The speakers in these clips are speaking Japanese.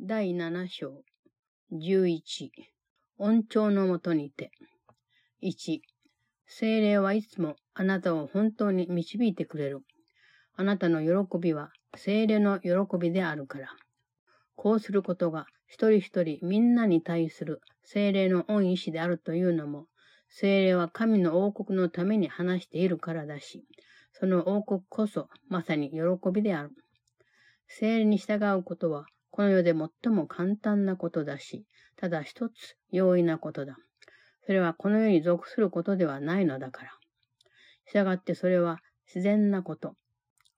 第7章11恩寵のもとにて1精霊はいつもあなたを本当に導いてくれる。あなたの喜びは精霊の喜びであるから。こうすることが一人一人みんなに対する精霊の恩意志であるというのも、精霊は神の王国のために話しているからだし、その王国こそまさに喜びである。精霊に従うことはこの世で最も簡単なことだし、ただ一つ容易なことだ。それはこの世に属することではないのだから。したがってそれは自然なこと。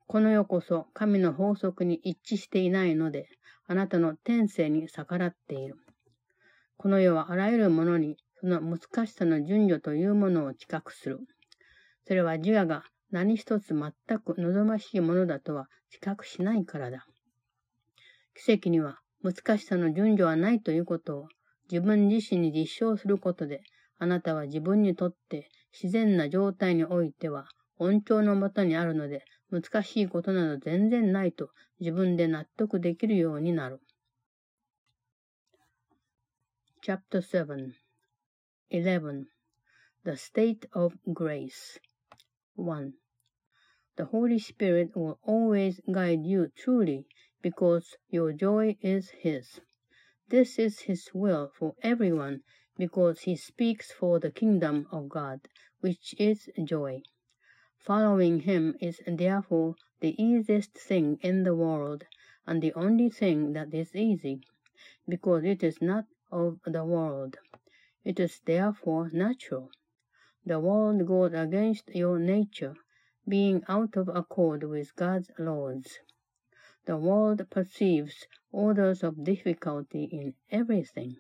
この世こそ神の法則に一致していないので、あなたの天性に逆らっている。この世はあらゆるものにその難しさの順序というものを知覚する。それは自我が何一つ全く望ましいものだとは知覚しないからだ。奇跡には難しさの順序はないということを自分自身に実証することで、あなたは自分にとって自然な状態においては恩寵のもとにあるので、難しいことなど全然ないと自分で納得できるようになる。Chapter 7 11 The State of Grace. 1 The Holy Spirit will always guide you truly because your joy is His. This is His will for everyone, because He speaks for the kingdom of God, which is joy. Following Him is therefore the easiest thing in the world, and the only thing that is easy, because it is not of the world. It is therefore natural. The world goes against your nature, being out of accord with God's laws. The world perceives orders of difficulty in everything.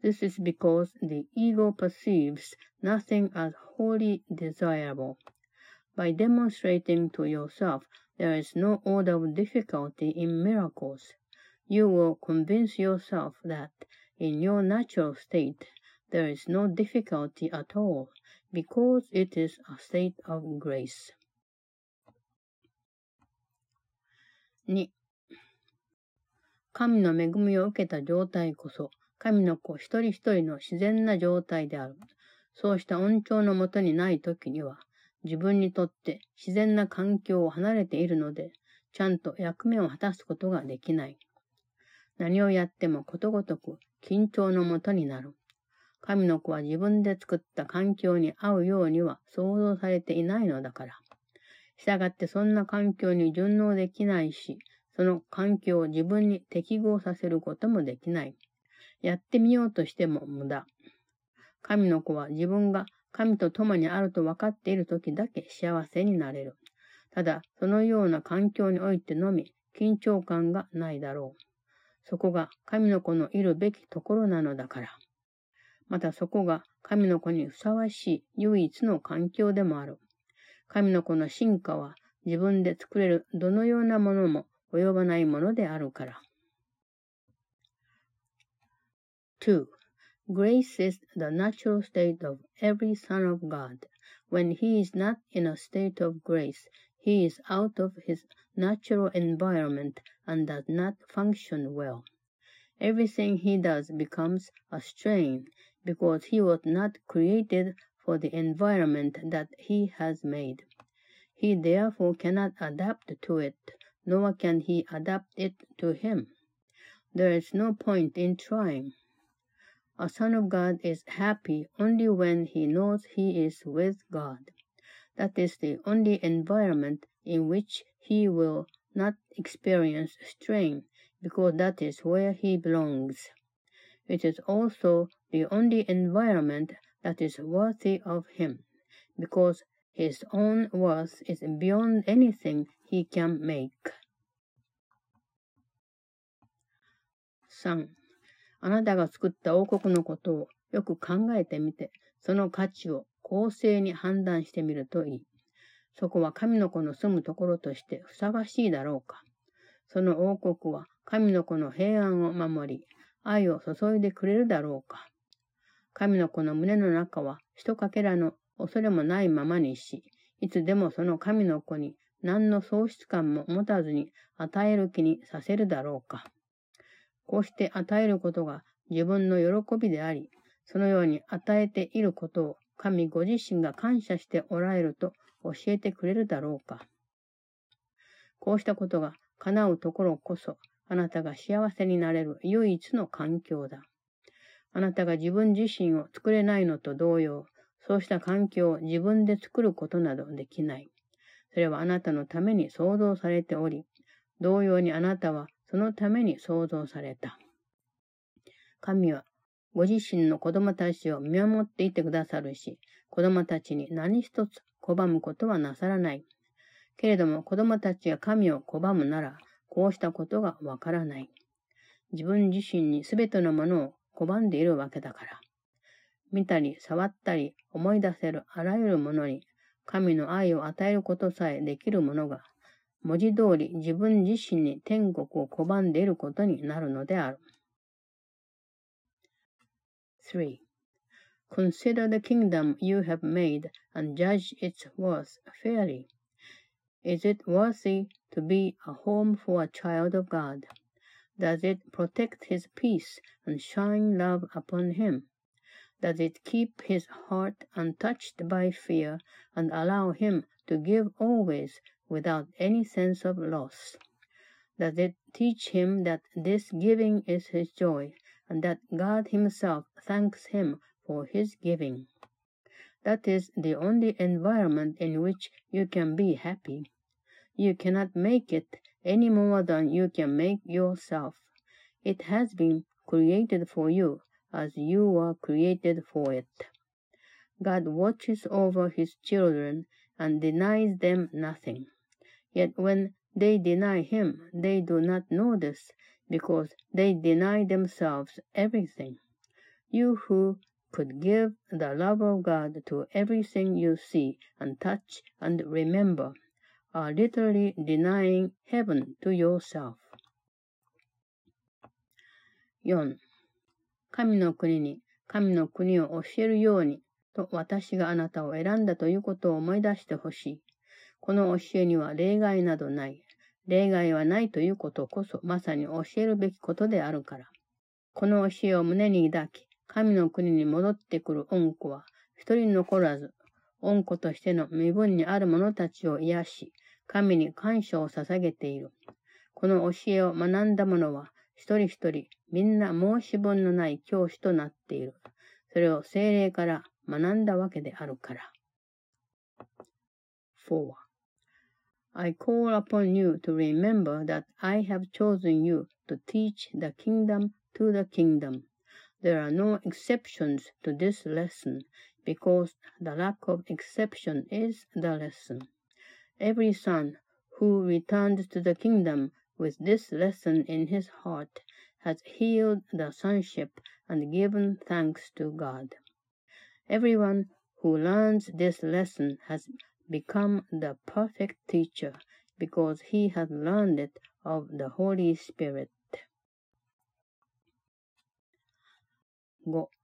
This is because the ego perceives nothing as wholly desirable. By demonstrating to yourself there is no order of difficulty in miracles, you will convince yourself that in your natural state there is no difficulty at all, because it is a state of grace. 2神の恵みを受けた状態こそ、神の子一人一人の自然な状態である。そうした恩寵のもとにない時には、自分にとって自然な環境を離れているので、ちゃんと役目を果たすことができない。何をやってもことごとく緊張のもとになる。神の子は自分で作った環境に合うようには想像されていないのだから。したがってそんな環境に順応できないし、その環境を自分に適合させることもできない。やってみようとしても無駄。神の子は自分が神と共にあると分かっている時だけ幸せになれる。ただ、そのような環境においてのみ緊張感がないだろう。そこが神の子のいるべきところなのだから。またそこが神の子にふさわしい唯一の環境でもある。神の子の進化は自分で作れるどのようなものも及ばないものであるから。2. Grace is the natural state of every son of God. When he is not in a state of grace, he is out of his natural environment and does not function well. Everything he does becomes a strain because he was not created for the environment that he has made. He therefore cannot adapt to it, nor can he adapt it to him. There is no point in trying. A son of God is happy only when he knows he is with God. That is the only environment in which he will not experience strain, because that is where he belongs. It is also the only environment that is worthy of him, because his own worth is beyond anything he can make. 3. あなたが作った王国のことをよく考えてみて、その価値を公正に判断してみるといい。そこは神の子の住むところとしてふさわしいだろうか。その王国は神の子の平安を守り、愛を注いでくれるだろうか。神の子の胸の中はひとかけらの恐れもないままにし、いつでもその神の子に何の喪失感も持たずに与える気にさせるだろうか。こうして与えることが自分の喜びであり、そのように与えていることを神ご自身が感謝しておられると教えてくれるだろうか。こうしたことが叶うところこそ、あなたが幸せになれる唯一の環境だ。あなたが自分自身を作れないのと同様、そうした環境を自分で作ることなどできない。それはあなたのために創造されており、同様にあなたはそのために創造された。神はご自身の子供たちを見守っていてくださるし、子供たちに何一つ拒むことはなさらない。けれども子供たちが神を拒むなら、こうしたことがわからない。自分自身にすべてのものを拒んでいるわけだから。見たり、触ったり、思い出せるあらゆるものに、神の愛を与えることさえできるものが、文字通り自分自身に天国を拒んでいることになるのである。3. Consider the kingdom you have made and judge its worth fairly. Is it worthy to be a home for a child of God? Does it protect his peace and shine love upon him? Does it keep his heart untouched by fear and allow him to give always without any sense of loss? Does it teach him that this giving is his joy and that God himself thanks him for his giving? That is the only environment in which you can be happy. You cannot make it any more than you can make yourself. It has been created for you as you were created for it. God watches over his children and denies them nothing. Yet when they deny him, they do not know this because they deny themselves everything. You who could give the love of God to everything you see and touch and remember are literally denying heaven to yourself. 4. 神の国に神の国を教えるようにと私があなたを選んだということを思い出してほしい。この教えには例外などない。例外はないということこそまさに教えるべきことであるから。この教えを胸に抱き、神の国に戻ってくる恩子は一人残らず、恩子としての身分にある者たちを癒し、神に感謝を捧げている。この教えを学んだ者は、一人一人、みんな申し分のない教師となっている。それを精霊から学んだわけであるから。4. I call upon you to remember that I have chosen you to teach the kingdom to the kingdom. There are no exceptions to this lesson, because the lack of exception is the lesson. Every son who returns to the kingdom with this lesson in his heart has healed the sonship and given thanks to God. Everyone who learns this lesson has become the perfect teacher because he has learned it of the Holy Spirit. 5.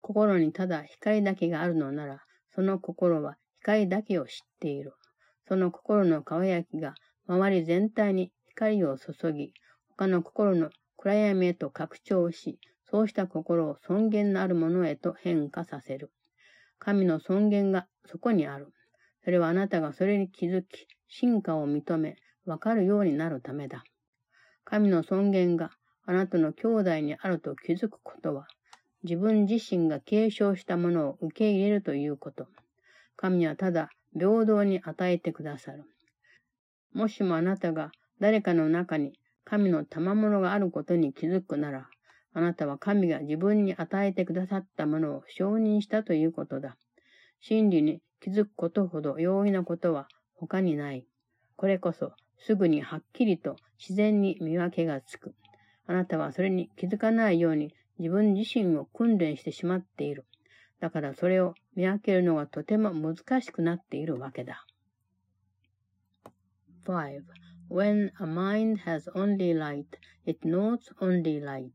心にただ光だけがあるのなら、その心は光だけを知っている。その心の輝きが周り全体に光を注ぎ、他の心の暗闇へと拡張し、そうした心を尊厳のあるものへと変化させる。神の尊厳がそこにある。それはあなたがそれに気づき、進化を認め、わかるようになるためだ。神の尊厳があなたの兄弟にあると気づくことは、自分自身が継承したものを受け入れるということ。神はただ平等に与えてくださる。もしもあなたが誰かの中に神の賜物があることに気づくなら、あなたは神が自分に与えてくださったものを承認したということだ。真理に気づくことほど容易なことは他にない。これこそすぐにはっきりと自然に見分けがつく。あなたはそれに気づかないように自分自身を訓練してしまっている。だからそれを見分けるのがとても難しくなっているわけだ。5. When a mind has only light, it knows only light.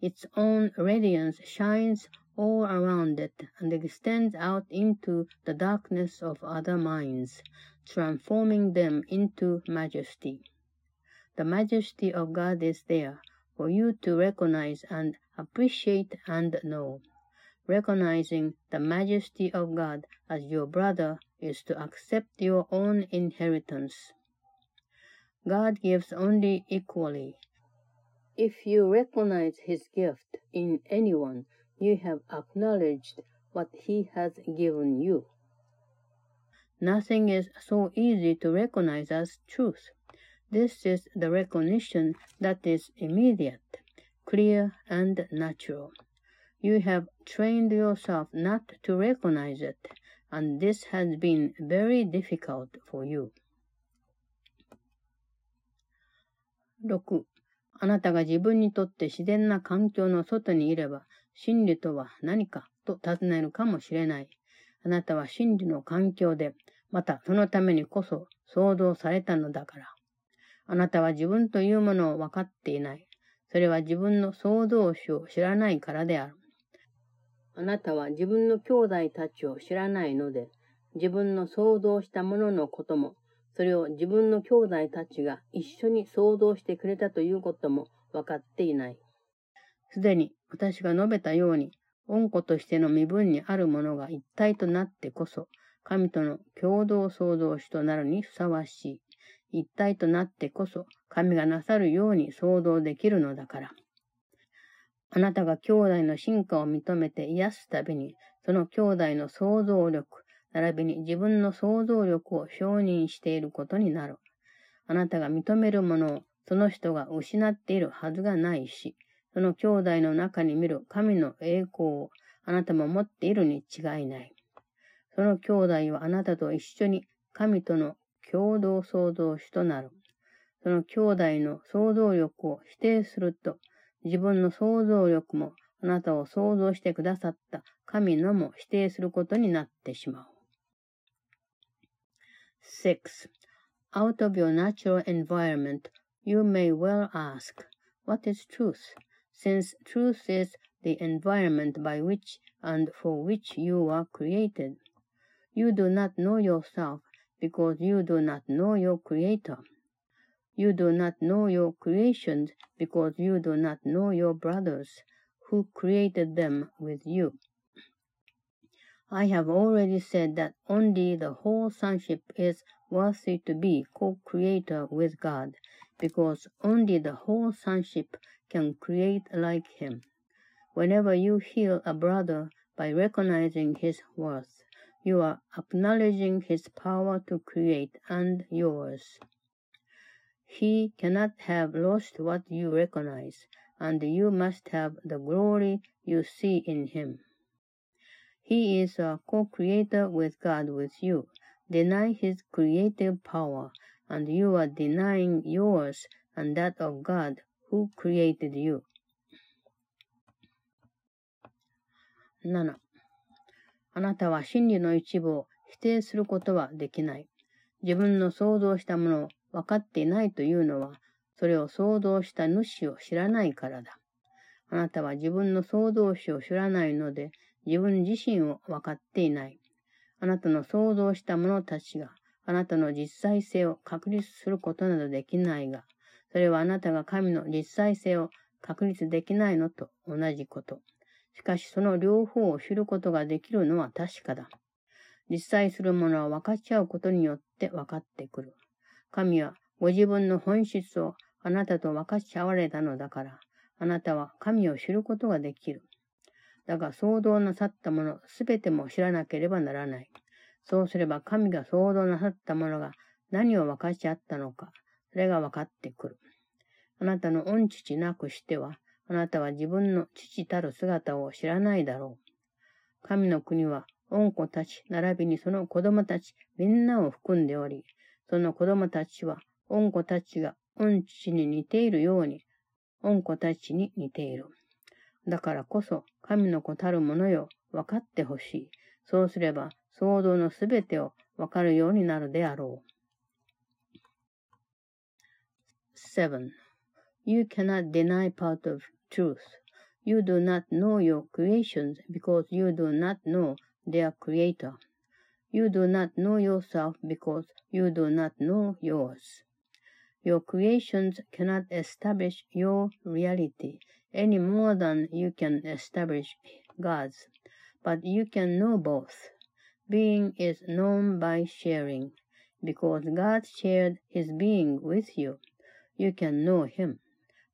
Its own radiance shines all around it and extends out into the darkness of other minds, transforming them into majesty. The majesty of God is there, for you to recognize and appreciate and know. Recognizing the majesty of God as your brother is to accept your own inheritance. God gives only equally. If you recognize His gift in anyone, you have acknowledged what He has given you. Nothing is so easy to recognize as truth. This is the recognition that is immediate, clear, and natural. You have trained yourself not to recognize it, and this has been very difficult for you. 6. あなたが自分にとって自然な環境の外にいれば、真理とは何かと尋ねるかもしれない。あなたは真理の環境で、またそのためにこそ創造されたのだから。あなたは自分というものを分かっていない。それは自分の創造主を知らないからである。あなたは自分の兄弟たちを知らないので、自分の想像したもののことも、それを自分の兄弟たちが一緒に想像してくれたということも分かっていない。すでに私が述べたように、恩子としての身分にあるものが一体となってこそ、神との共同創造主となるにふさわしい。一体となってこそ、神がなさるように想像できるのだから。あなたが兄弟の進化を認めて癒すたびに、その兄弟の想像力、並びに自分の想像力を承認していることになる。あなたが認めるものをその人が失っているはずがないし、その兄弟の中に見る神の栄光をあなたも持っているに違いない。その兄弟はあなたと一緒に神との共同創造主となる。その兄弟の想像力を否定すると、自分の想像力もあなたを想像してくださった神のも否定することになってしまう。6. Out of your natural environment, you may well ask, What is truth? Since truth is the environment by which and for which you are created. You do not know yourself because you do not know your Creator. You do not know your creations because you do not know your brothers who created them with you. I have already said that only the whole sonship is worthy to be co-creator with God, because only the whole sonship can create like him. Whenever you heal a brother by recognizing his worth, you are acknowledging his power to create and yours. He cannot have lost what you recognize, and you must have the glory you see in him. He is a co-creator with God with you. Deny his creative power, and you are denying yours and that of God who created you. 7. あなたは真理の一部を否定することはできない。自分の想像したものを分かっていないというのは、それを想像した主を知らないからだ。あなたは自分の創造主を知らないので、自分自身を分かっていない。あなたの想像した者たちが、あなたの実際性を確立することなどできないが、それはあなたが神の実際性を確立できないのと同じこと。しかしその両方を知ることができるのは確かだ。実際するものは分かち合うことによって分かってくる。神はご自分の本質をあなたと分かち合われたのだから、あなたは神を知ることができる。だが創造なさったものすべても知らなければならない。そうすれば神が創造なさったものが何を分かち合ったのか、それが分かってくる。あなたの恩父なくしては、あなたは自分の父たる姿を知らないだろう。神の国は、恩子たち、並びにその子供たち、みんなを含んでおり、その子供たちは、恩子たちが恩父に似ているように、恩子たちに似ている。だからこそ、神の子たるものよ、分かってほしい。そうすれば、創造のすべてを分かるようになるであろう。7. You cannot deny part of truth. You do not know your creations because you do not know their creator. You do not know yourself because you do not know yours. Your creations cannot establish your reality any more than you can establish God's, but you can know both. Being is known by sharing. Because God shared his being with you, you can know him.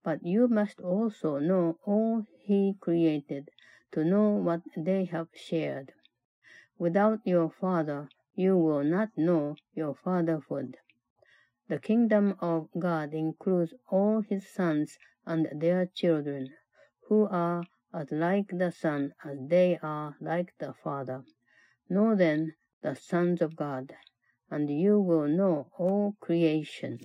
But you must also know all he created to know what they have shared. Without your Father, you will not know your fatherhood. The kingdom of God includes all his sons and their children, who are as like the Son as they are like the Father. Know then the sons of God, and you will know all creation.